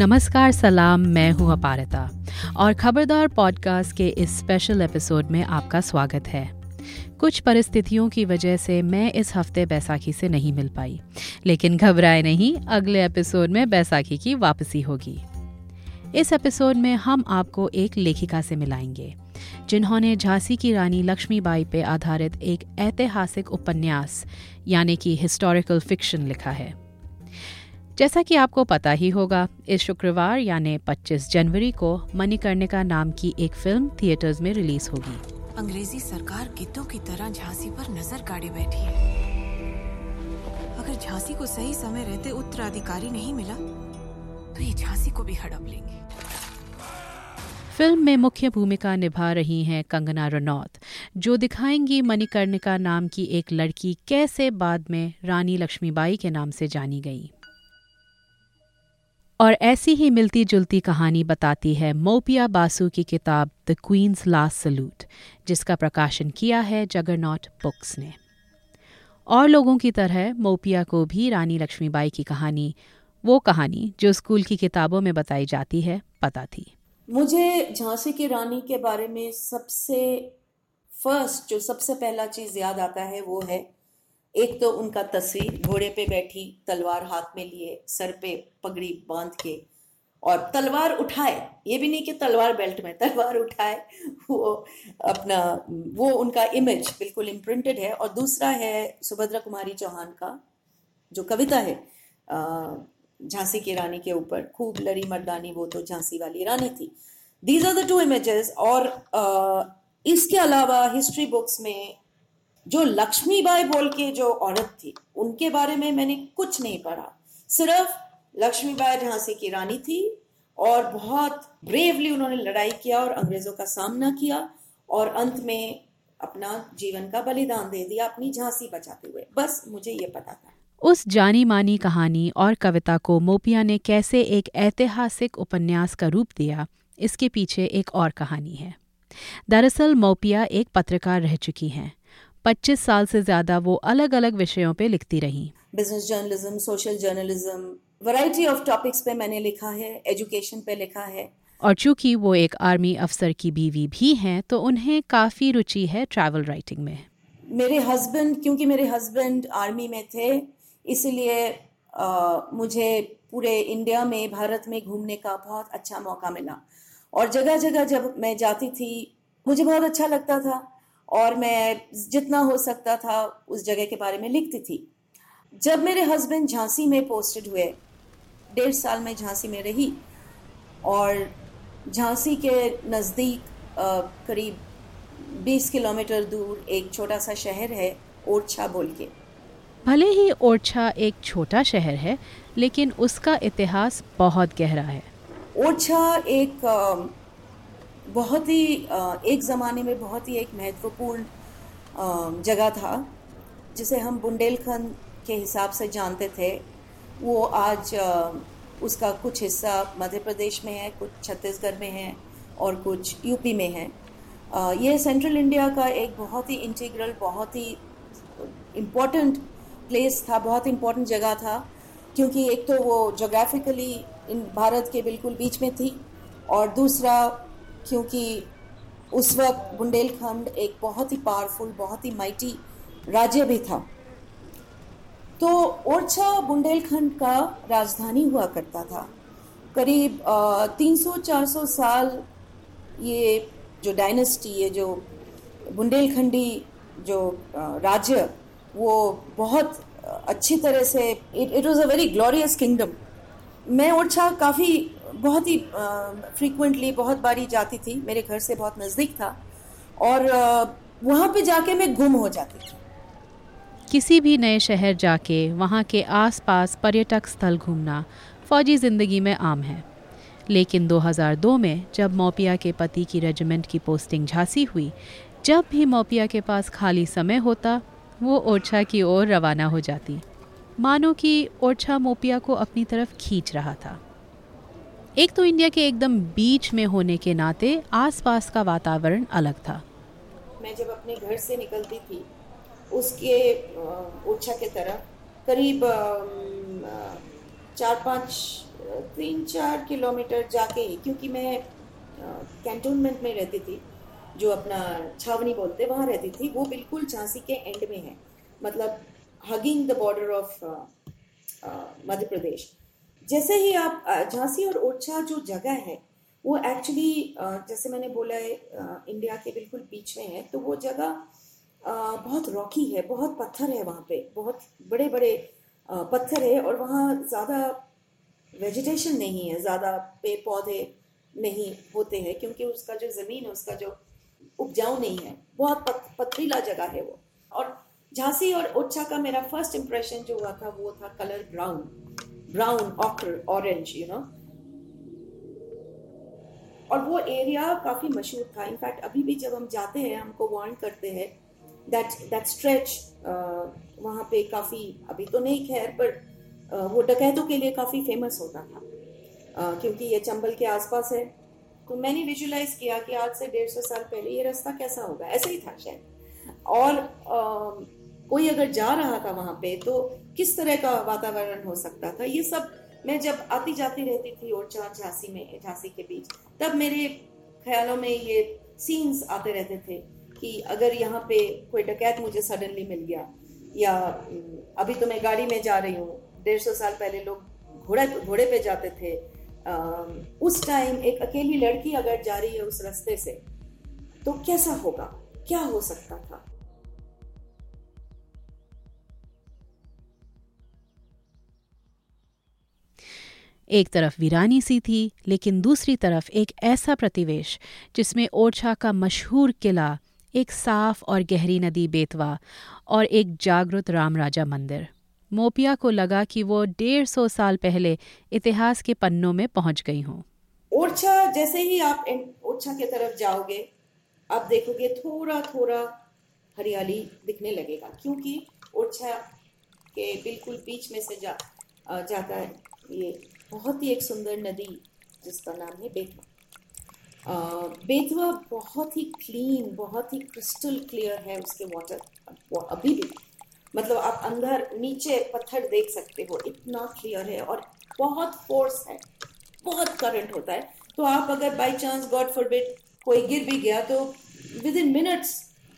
नमस्कार, सलाम, मैं हूँ अपारता। और खबरदार पॉडकास्ट के इस स्पेशल एपिसोड में आपका स्वागत है। कुछ परिस्थितियों की वजह से मैं इस हफ़्ते बैसाखी से नहीं मिल पाई। लेकिन घबराए नहीं, अगले एपिसोड में बैसाखी की वापसी होगी। इस एपिसोड में हम आपको एक लेखिका से मिलाएँगे, जिन्होंने झांसी की रानी लक्ष्मीबाई पे आधारित एक ऐतिहासिक उपन्यास, यानी कि हिस्टोरिकल फिक्शन लिखा है। जैसा कि आपको पता ही होगा इस शुक्रवार यानी 25 जनवरी को मणिकर्णिका नाम की एक फ़िल्म थिएटर्स में रिलीज़ होगी। अंग्रेज़ी सरकार गिद्धों की तरह झांसी पर नज़र गाड़े बैठी है। अगर झांसी को सही समय रहते उत्तराधिकारी नहीं मिला तो ये झांसी को भी हड़प लेंगे। फ़िल्म में मुख्य भूमिका निभा रही हैं कंगना रनौत जो दिखाएँगी मणिकर्णिका नाम की एक लड़की कैसे बाद में रानी लक्ष्मीबाई के नाम से जानी गई। और ऐसी ही मिलती जुलती कहानी बताती है मोपिया बासु की किताब द क्वींस लास्ट सल्यूट जिसका प्रकाशन किया है जगरनॉट बुक्स ने। और लोगों की तरह मोपिया को भी रानी लक्ष्मीबाई की कहानी, वो कहानी जो स्कूल की किताबों में बताई जाती है, पता थी। मुझे झांसी की रानी के बारे में सबसे फ़र्स्ट जो सबसे पहला चीज़ याद आता है, वो है एक तो उनका तस्वीर घोड़े पे बैठी तलवार हाथ में लिए सर पे पगड़ी बाँध के और तलवार उठाए। ये भी नहीं कि तलवार बेल्ट में तलवार उठाए वो अपना वो उनका इमेज बिल्कुल इम्प्रिंटेड है। और दूसरा है सुभद्रा कुमारी चौहान का जो कविता है झांसी की रानी के ऊपर। खूब लड़ी मर्दानी वो तो झांसी वाली रानी थी। These are the two images और आ, इसके अलावा हिस्ट्री बुक्स में जो लक्ष्मीबाई बोल के जो औरत थी, उनके बारे में मैंने कुछ नहीं पढ़ा। सिर्फ़ लक्ष्मीबाई झांसी की रानी थी और बहुत ब्रेवली उन्होंने लड़ाई किया और अंग्रेज़ों का सामना किया और अंत में अपना जीवन का बलिदान दे दिया अपनी झांसी बचाते हुए। बस मुझे ये पता था। उस जानी मानी कहानी और कविता को मोपिया ने कैसे एक ऐतिहासिक उपन्यास का रूप दिया, इसके पीछे एक और कहानी है। दरअसल मोपिया एक पत्रकार रह चुकी हैं। 25 साल से ज़्यादा वो अलग अलग विषयों पे लिखती रही। Business journalism social journalism variety of topics पे मैंने लिखा है एजुकेशन पे लिखा है। और चूँकि वो एक आर्मी अफसर की बीवी भी हैं तो उन्हें काफ़ी रुचि है ट्रैवल राइटिंग में। मेरे हस्बैंड क्योंकि मेरे हस्बैंड आर्मी में थे इसलिए मुझे पूरे इंडिया में भारत में घूमने का बहुत अच्छा मौका मिला। और जगह जगह जब मैं जाती थी मुझे बहुत अच्छा लगता था। और मैं जितना हो सकता था उस जगह के बारे में लिखती थी। जब मेरे हस्बैंड झांसी में पोस्टेड हुए डेढ़ साल में झांसी में रही और झांसी के नज़दीक करीब 20 किलोमीटर दूर एक छोटा सा शहर है ओरछा बोल के। भले ही ओरछा एक छोटा शहर है लेकिन उसका इतिहास बहुत गहरा है। ओरछा एक बहुत ही एक ज़माने में बहुत ही एक महत्वपूर्ण जगह था, जिसे हम बुंदेलखंड के हिसाब से जानते थे। वो आज उसका कुछ हिस्सा मध्य प्रदेश में है, कुछ छत्तीसगढ़ में है और कुछ यूपी में है। ये सेंट्रल इंडिया का एक बहुत ही इंटीग्रल बहुत ही इम्पोर्टेंट प्लेस था, बहुत इम्पोर्टेंट जगह था, क्योंकि एक तो वो जोग्राफिकली इन भारत के बिल्कुल बीच में थी और दूसरा क्योंकि उस वक्त बुंदेलखंड एक बहुत ही पावरफुल बहुत ही माइटी राज्य भी था। तो ओरछा बुंदेलखंड का राजधानी हुआ करता था। करीब तीन सौ चार सौ साल ये जो डायनेस्टी ये जो बुंदेलखंडी जो राज्य, वो बहुत अच्छी तरह से it it was a very glorious kingdom मैं ओरछा काफ़ी बहुत ही फ्रीक्वेंटली बहुत बारी जाती थी, मेरे घर से बहुत नज़दीक था और वहाँ पे जाके मैं गुम हो जाती थी। किसी भी नए शहर जाके, वहाँ के आसपास पर्यटक स्थल घूमना फौजी ज़िंदगी में आम है। लेकिन 2002 में, जब मोपिया के पति की रेजिमेंट की पोस्टिंग झांसी हुई, जब भी मोपिया के पास खाली समय होता, वो ओरछा की ओर रवाना हो जाती। मानो कि ओरछा मोपिया को अपनी तरफ़ खींच रहा था। एक तो इंडिया के एकदम बीच में होने के नाते आसपास का वातावरण अलग था। मैं जब अपने घर से निकलती थी, उसके ओछा के तरफ़, करीब चार पाँच तीन चार किलोमीटर जाके ही, क्योंकि मैं कैंटोनमेंट में रहती थी, जो अपना छावनी बोलते, वहाँ रहती थी, वो बिल्कुल झांसी के एंड में है। मतलब hugging the border of Madhya Pradesh. जैसे ही आप झांसी और ओरछा जो जगह है, वो एक्चुअली जैसे मैंने बोला है इंडिया के बिल्कुल बीच में है तो वो जगह बहुत रॉकी है, बहुत पत्थर है वहाँ पे, बहुत बड़े बड़े पत्थर है और वहाँ ज़्यादा वेजिटेशन नहीं है, ज़्यादा पेड़ पौधे नहीं होते हैं, क्योंकि उसका जो ज़मीन है, उसका जो उपजाऊ नहीं है, बहुत पथरीला जगह है वो। और झांसी और ओच्छा का मेरा फ़र्स्ट इम्प्रेशन जो हुआ था, वो था colour brown brown ochre orange you know और वो एरिया काफ़ी मशहूर था। इनफैक्ट अभी भी जब हम जाते हैं हमको वार्न करते हैं दैट दैट स्ट्रेच वहाँ पे काफ़ी अभी तो नहीं खैर पर uh, वो डकैतों के लिए काफ़ी फ़ेमस होता था। uh, क्योंकि ये चंबल के आसपास है। तो मैंने विजुलाइज किया कि आज से डेढ़ सौ साल पहले ये रास्ता कैसा होगा। ऐसा ही था शायद। और आ, कोई अगर जा रहा था वहाँ पे तो किस तरह का वातावरण हो सकता था? ये सब मैं जब आती जाती रहती थी और चार झांसी में, झांसी के बीच, तब मेरे ख्यालों में ये सीन्स आते रहते थे कि अगर यहाँ पे कोई डकैत मुझे सडनली मिल गया, या अभी तो मैं गाड़ी में जा रही हूँ, डेढ़ सौ साल पहले लोग घोड़े घोड़े पे जाते थे उस टाइम एक अकेली लड़की अगर जा रही है उस रास्ते से तो कैसा होगा? क्या हो सकता था? एक तरफ़ वीरानी सी थी, लेकिन दूसरी तरफ़ एक ऐसा प्रतिवेश, जिसमें ओरछा का मशहूर किला, एक साफ़ और गहरी नदी बेतवा और एक जागृत राम राजा मंदिर। मोपिया को लगा कि वो डेढ़ सौ साल पहले इतिहास के पन्नों में पहुँच गई हूँ। ओरछा, जैसे ही आप ओरछा के तरफ़ जाओगे, आप देखोगे थोड़ा थोड़ा हरियाली दिखने लगेगा, क्योंकि ओरछा के बिल्कुल बीच में से जा जाता है ये बहुत ही एक सुंदर नदी, जिसका नाम है बेतवा। बेतवा बहुत ही क्लीन बहुत ही क्रिस्टल क्लियर है उसके वाटर अभी भी मतलब आप अंदर नीचे पत्थर देख सकते हो, इतना क्लियर है और बहुत फोर्स है, बहुत करंट होता है। तो आप अगर by chance God forbid कोई गिर भी गया तो within minutes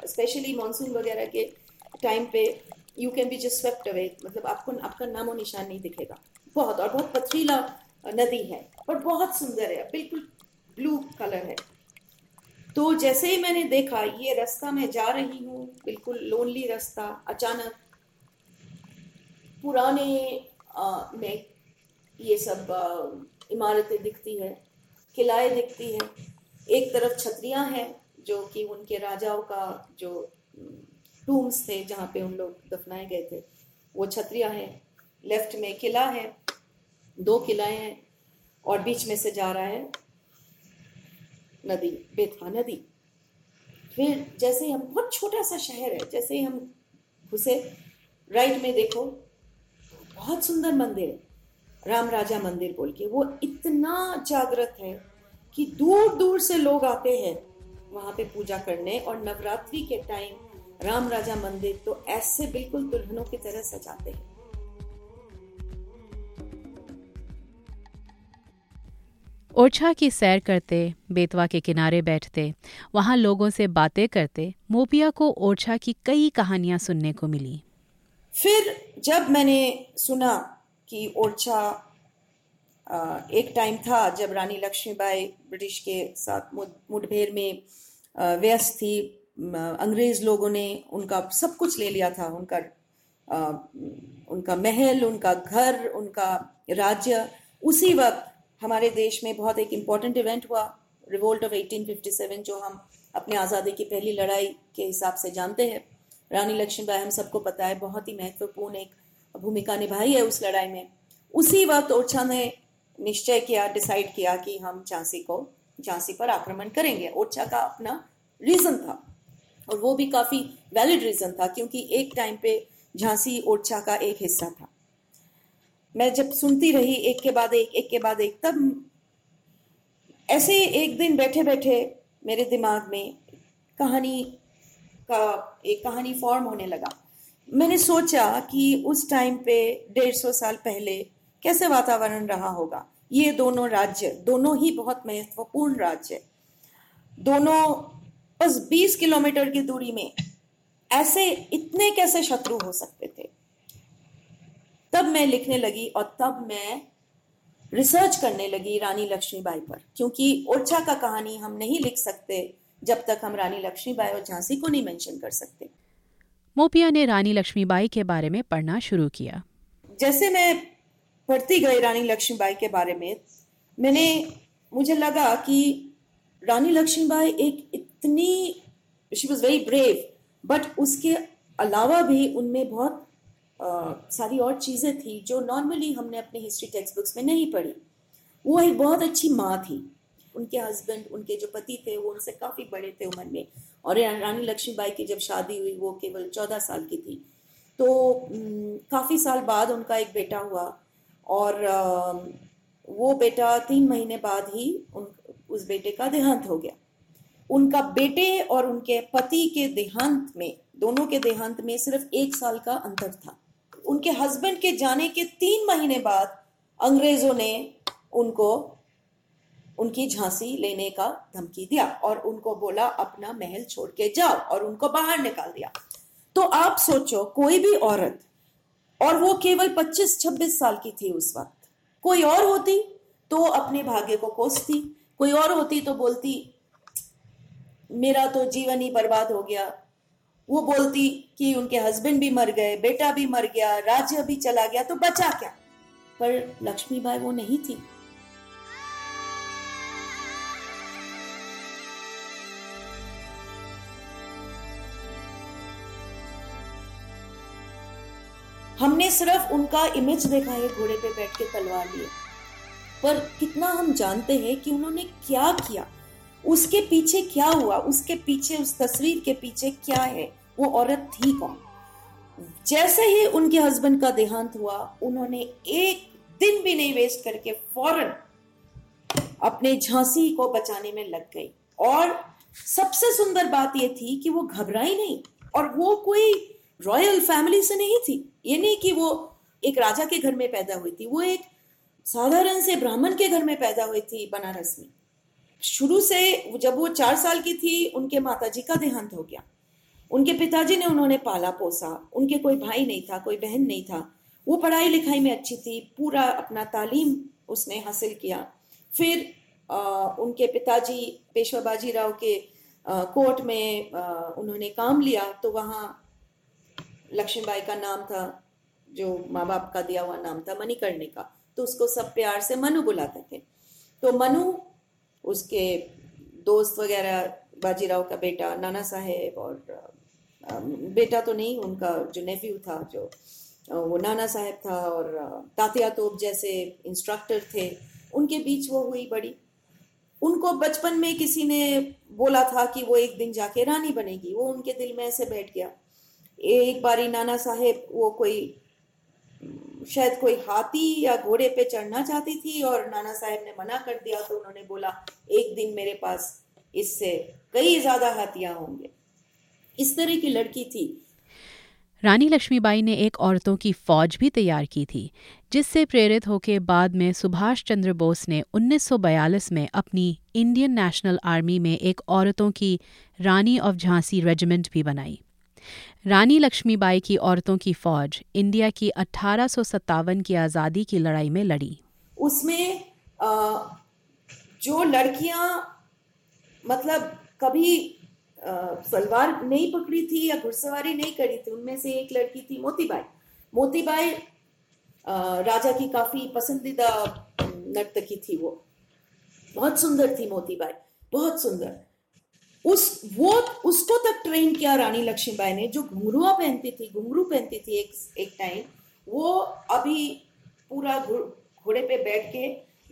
specially monsoon वगैरह के टाइम पे you can be just swept away मतलब आपको, आपका नामो निशान नहीं दिखेगा। बहुत और बहुत पथरीला नदी है और बहुत सुंदर है बिल्कुल ब्लू कलर है। तो जैसे ही मैंने देखा ये रास्ता मैं जा रही हूँ बिल्कुल लोनली रास्ता अचानक पुराने आ, में ये सब इमारतें दिखती है किलाए दिखती है। एक तरफ़ छतरियाँ हैं जो कि उनके राजाओं का जो टूम्स थे जहाँ पे उन लोग दफनाए गए थे वो छतरियाँ हैं। लेफ़्ट में किला है दो किलाए हैं और बीच में से जा रहा है नदी बेथा नदी। फिर जैसे हम, बहुत छोटा सा शहर है, जैसे हम घुसे राइट में देखो, बहुत सुंदर मंदिर है राम राजा मंदिर बोल के, वो इतना जागृत है कि दूर दूर से लोग आते हैं वहाँ पे पूजा करने और नवरात्रि के टाइम राम राजा मंदिर तो ऐसे बिल्कुल दुल्हनों की तरह सजाते हैं। ओरछा की सैर करते, बेतवा के किनारे बैठते, वहाँ लोगों से बातें करते, मोपिया को ओरछा की कई कहानियाँ सुनने को मिली। फिर जब मैंने सुना कि ओरछा एक टाइम था जब रानी लक्ष्मीबाई ब्रिटिश के साथ मुठभेड़ में व्यस्त थी अंग्रेज़ लोगों ने उनका सब कुछ ले लिया था, उनका उनका महल, उनका घर, उनका राज्य, उसी वक्त हमारे देश में बहुत एक इंपॉर्टेंट इवेंट हुआ रिवोल्ट ऑफ़ 1857 जो हम अपने आज़ादी की पहली लड़ाई के हिसाब से जानते हैं। रानी लक्ष्मीबाई हम सबको पता है, बहुत ही महत्वपूर्ण एक भूमिका निभाई है उस लड़ाई में। उसी वक्त ओरछा ने निश्चय किया डिसाइड किया कि हम झांसी को, झांसी पर आक्रमण करेंगे। ओरछा का अपना रीजन था, और वो भी काफ़ी वैलिड रीजन था, क्योंकि एक टाइम पे झांसी ओरछा का एक हिस्सा था। मैं जब सुनती रही एक के बाद एक एक के बाद एक, तब ऐसे एक दिन बैठे बैठे मेरे दिमाग में कहानी का एक कहानी फॉर्म होने लगा। मैंने सोचा कि उस टाइम पे डेढ़ सौ साल पहले कैसे वातावरण रहा होगा। ये दोनों राज्य, दोनों ही बहुत महत्वपूर्ण राज्य। दोनों बस 20 किलोमीटर की दूरी में ऐसे इतने कैसे शत्रु हो सकते थे? तब मैं लिखने लगी और तब मैं रिसर्च करने लगी रानी लक्ष्मीबाई पर क्योंकि ओरछा का कहानी हम नहीं लिख सकते जब तक हम रानी लक्ष्मीबाई और झांसी को नहीं मेंशन कर सकते। मोपिया ने रानी लक्ष्मीबाई के बारे में पढ़ना शुरू किया। जैसे मैं पढ़ती गई रानी लक्ष्मीबाई के बारे में मैंने मुझे लगा कि रानी लक्ष्मीबाई एक इतनी she was very brave but उसके अलावा भी उनमें बहुत सारी और चीज़ें थी जो नॉर्मली हमने अपने हिस्ट्री टेक्स्ट बुक्स में नहीं पढ़ी। वो एक बहुत अच्छी माँ थी। उनके हस्बैंड उनके जो पति थे, वो उनसे काफ़ी बड़े थे उम्र में। और रानी लक्ष्मीबाई की जब शादी हुई, वो केवल चौदह साल की थी। तो काफ़ी साल बाद उनका एक बेटा हुआ और वो बेटा तीन महीने बाद ही उन, उस बेटे का देहांत हो गया। उनका बेटे और उनके पति के देहांत में, दोनों के देहांत में सिर्फ़ एक साल का अंतर था। उनके हस्बैंड के जाने के तीन महीने बाद अंग्रेज़ों ने उनको, उनकी झांसी लेने का धमकी दिया और उनको बोला, अपना महल छोड़ के जाओ, और उनको बाहर निकाल दिया। तो आप सोचो, कोई भी औरत, और वो केवल 25-26 साल की थी उस वक्त, कोई और होती तो अपने भाग्य को कोसती, कोई और होती तो बोलती, मेरा तो जीवन ही बर्बाद हो गया वो बोलती कि उनके हस्बैंड भी मर गए, बेटा भी मर गया, राज्य भी चला गया तो बचा क्या? पर लक्ष्मीबाई वो नहीं थी। हमने सिर्फ़ उनका इमेज देखा है, घोड़े पे बैठ के तलवार लिए। पर कितना हम जानते हैं कि उन्होंने क्या किया? उसके पीछे क्या हुआ? उसके पीछे, उस तस्वीर के पीछे क्या है? वो औरत थी कौन? जैसे ही उनके हस्बैंड का देहांत हुआ, उन्होंने एक दिन भी नहीं वेस्ट करके फ़ौरन अपने झांसी को बचाने में लग गई। और सबसे सुंदर बात यह थी कि वो घबराई नहीं और वो कोई रॉयल फैमिली से नहीं थी। ये नहीं कि वो एक राजा के घर में पैदा हुई थी, वो एक साधारण से ब्राह्मण के घर में पैदा हुई थी बनारस में। शुरू से जब वो चार साल की थी उनके माताजी का देहांत हो गया। उनके पिताजी ने उन्होंने पाला पोसा। उनके कोई भाई नहीं था कोई बहन नहीं था। वो पढ़ाई लिखाई में अच्छी थी पूरा अपना तालीम उसने हासिल किया। फिर आ, उनके पिताजी पेशवा बाजीराव के आ, कोर्ट में आ, उन्होंने काम लिया तो वहाँ लक्ष्मीबाई का नाम था जो माँ बाप का दिया हुआ नाम था मणिकर्णी का तो उसको सब प्यार से मनु बुलाते थे। तो मनु उसके दोस्त वगैरह, बाजीराव का बेटा, नाना साहेब और बेटा तो नहीं, उनका जो नेफ्यू था, जो वो नाना साहेब था और तातिया तोप जैसे इंस्ट्रक्टर थे, उनके बीच वो हुई बड़ी। उनको बचपन में किसी ने बोला था कि वो एक दिन जाके रानी बनेगी, वो उनके दिल में ऐसे बैठ गया। एक बारी नाना साहेब, वो कोई शायद कोई हाथी या घोड़े पे चढ़ना चाहती थी और नाना साहेब ने मना कर दिया तो उन्होंने बोला, एक दिन मेरे पास इससे कई ज़्यादा हाथियाँ होंगे। इस तरह की लड़की थी। रानी लक्ष्मीबाई ने एक औरतों की फौज भी तैयार की थी, जिससे प्रेरित होकर बाद में सुभाष चंद्र बोस ने 1942 में अपनी इंडियन नेशनल आर्मी में एक औरतों की रानी ऑफ़ झांसी रेजिमेंट भी बनाई। रानी लक्ष्मीबाई की औरतों की फौज इंडिया की अठारह की आज़ादी की लड़ाई में लड़ी। उसमें जो लड़कियाँ मतलब कभी सलवार नहीं पकड़ी थी या घुड़सवारी नहीं करी थी, उनमें से एक लड़की थी मोतीबाई। मोतीबाई राजा की काफ़ी पसंदीदा नर्तकी थी वो। बहुत सुंदर थी मोतीबाई, बहुत सुंदर। उस, वो, उसको तक ट्रेन किया रानी लक्ष्मीबाई ने, जो घुंघरुआ पहनती थी, घुंघरू पहनती थी एक एक टाइम वो अभी पूरा घोड़े पे बैठ के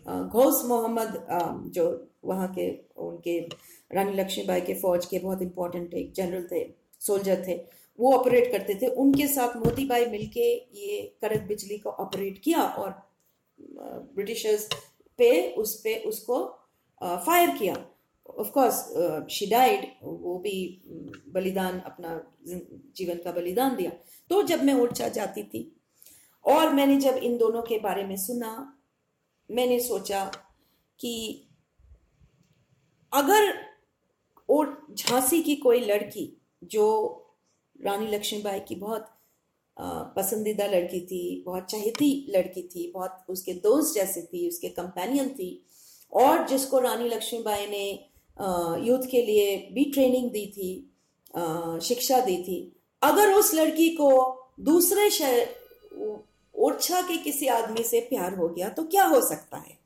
घोष मोहम्मद जो वहाँ के, उनके, रानी लक्ष्मीबाई के फौज के बहुत इंपॉर्टेंट एक जनरल थे सोल्जर थे, वो ऑपरेट करते थे। उनके साथ मोतीबाई मिलके ये करक बिजली को ऑपरेट किया और ब्रिटिशर्स पे, उस पे उसको फायर किया। ऑफ़ कोर्स शी डाइड वो भी बलिदान, अपना जीवन का बलिदान दिया। तो जब मैं ओरछा जाती थी, और मैंने जब इन दोनों के बारे में सुना, मैंने सोचा कि अगर और झांसी की कोई लड़की, जो रानी लक्ष्मीबाई की बहुत पसंदीदा लड़की थी, बहुत चहेती लड़की थी, बहुत उसके दोस्त जैसी थी, उसके कंपेनियन थी, और जिसको रानी लक्ष्मीबाई ने यूथ के लिए भी ट्रेनिंग दी थी शिक्षा दी थी। अगर उस लड़की को दूसरे शहर, ओरछा के किसी आदमी से प्यार हो गया तो क्या हो सकता है?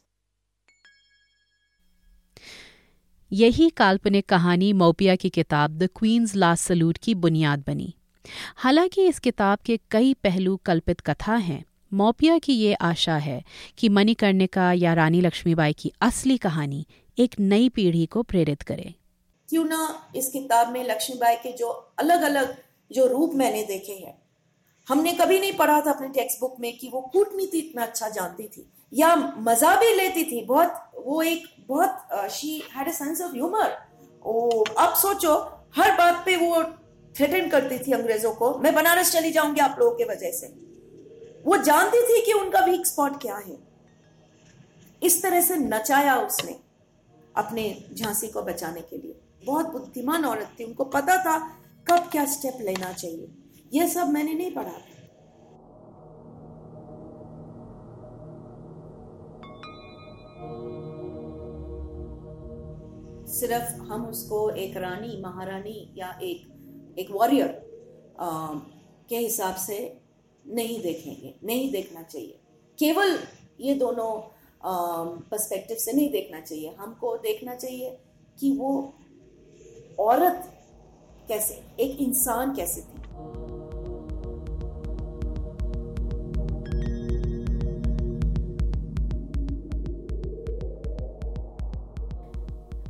यही काल्पनिक कहानी मोपिया की किताब द क्वींस लास्ट सलूट की बुनियाद बनी। हालाँकि इस किताब के कई पहलू कल्पित कथा हैं। मोपिया की ये आशा है कि मणिकर्णिका या रानी लक्ष्मीबाई की असली कहानी एक नई पीढ़ी को प्रेरित करे। क्यों ना इस किताब में लक्ष्मीबाई के जो अलग अलग जो रूप मैंने देखे हैं, हमने कभी नहीं पढ़ा था अपने टेक्स्ट बुक में कि वो कूटनीति इतना अच्छा जानती थी, या मज़ा भी लेती थी। बहुत, वो एक बहुत she had a sense of humour ओ, अब सोचो, हर बात पे वो थ्रेटन करती थी अंग्रेज़ों को, मैं बनारस चली जाऊँगी आप लोगों के वजह से। वो जानती थी कि उनका वीक स्पॉट क्या है। इस तरह से नचाया उसने। अपने झांसी को बचाने के लिए। बहुत बुद्धिमान औरत थी, उनको पता था कब क्या स्टेप लेना चाहिए। यह सब मैंने नहीं पढ़ा। सिर्फ़ हम उसको एक रानी, महारानी या एक एक वॉरियर के हिसाब से नहीं देखेंगे, नहीं देखना चाहिए। केवल ये दोनों पर्सपेक्टिव से नहीं देखना चाहिए। हमको देखना चाहिए कि वो औरत कैसे, एक इंसान कैसे थी।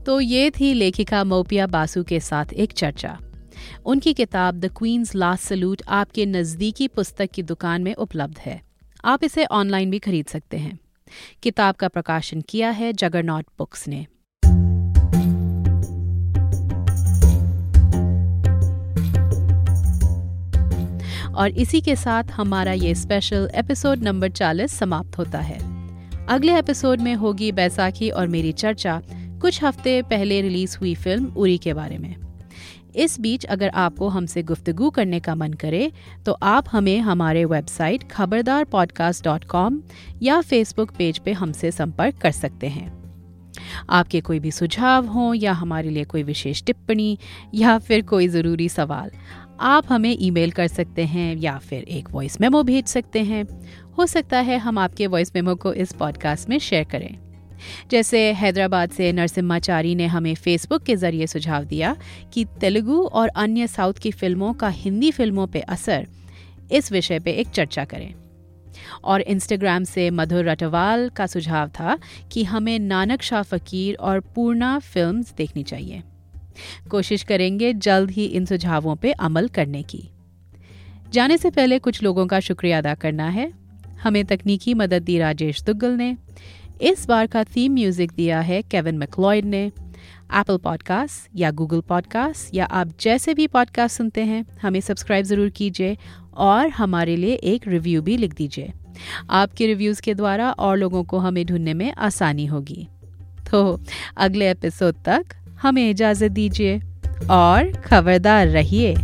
तो ये थी लेखिका मोपिया बासु के साथ एक चर्चा। उनकी किताब द क्वींस लास्ट सलूट आपके नज़दीकी पुस्तक की दुकान में उपलब्ध है। आप इसे ऑनलाइन भी खरीद सकते हैं। किताब का प्रकाशन किया है जगरनॉट बुक्स ने। और इसी के साथ हमारा ये स्पेशल एपिसोड नंबर 40 समाप्त होता है। अगले एपिसोड में होगी बैसाखी और मेरी चर्चा। कुछ हफ़्ते पहले रिलीज़ हुई फ़िल्म उरी के बारे में। इस बीच अगर आपको हमसे गुफ्तगू करने का मन करे तो आप हमें हमारे website Khabardar podcast dot com या फेसबुक पेज पे हमसे संपर्क कर सकते हैं। आपके कोई भी सुझाव हों या हमारे लिए कोई विशेष टिप्पणी या फिर कोई ज़रूरी सवाल, आप हमें ईमेल कर सकते हैं या फिर एक वॉइस मेमो भेज सकते हैं। हो सकता है हम आपके वॉइस मेमो को इस पॉडकास्ट में शेयर करें। जैसे हैदराबाद से नरसिम्हाचारी ने हमें फेसबुक के ज़रिए सुझाव दिया कि तेलुगु और अन्य साउथ की फ़िल्मों का हिंदी फ़िल्मों पर असर इस विषय पर एक चर्चा करें। और इंस्टाग्राम से मधुर रटवाल का सुझाव था कि हमें नानक शाह फकीर और पूर्णा फिल्म्स देखनी चाहिए। कोशिश करेंगे जल्द ही इन सुझावों पर अमल करने की। जाने से पहले कुछ लोगों का शुक्रिया अदा करना है। हमें तकनीकी मदद दी राजेश दुग्गल ने। इस बार का थीम म्यूज़िक दिया है केविन मैक्लॉयड ने। एप्पल पॉडकास्ट या गूगल पॉडकास्ट या आप जैसे भी पॉडकास्ट सुनते हैं, हमें सब्सक्राइब ज़रूर कीजिए और हमारे लिए एक रिव्यू भी लिख दीजिए। आपके रिव्यूज़ के द्वारा और लोगों को हमें ढूँढने में आसानी होगी। तो अगले एपिसोड तक हमें इजाज़त दीजिए और खबरदार रहिए।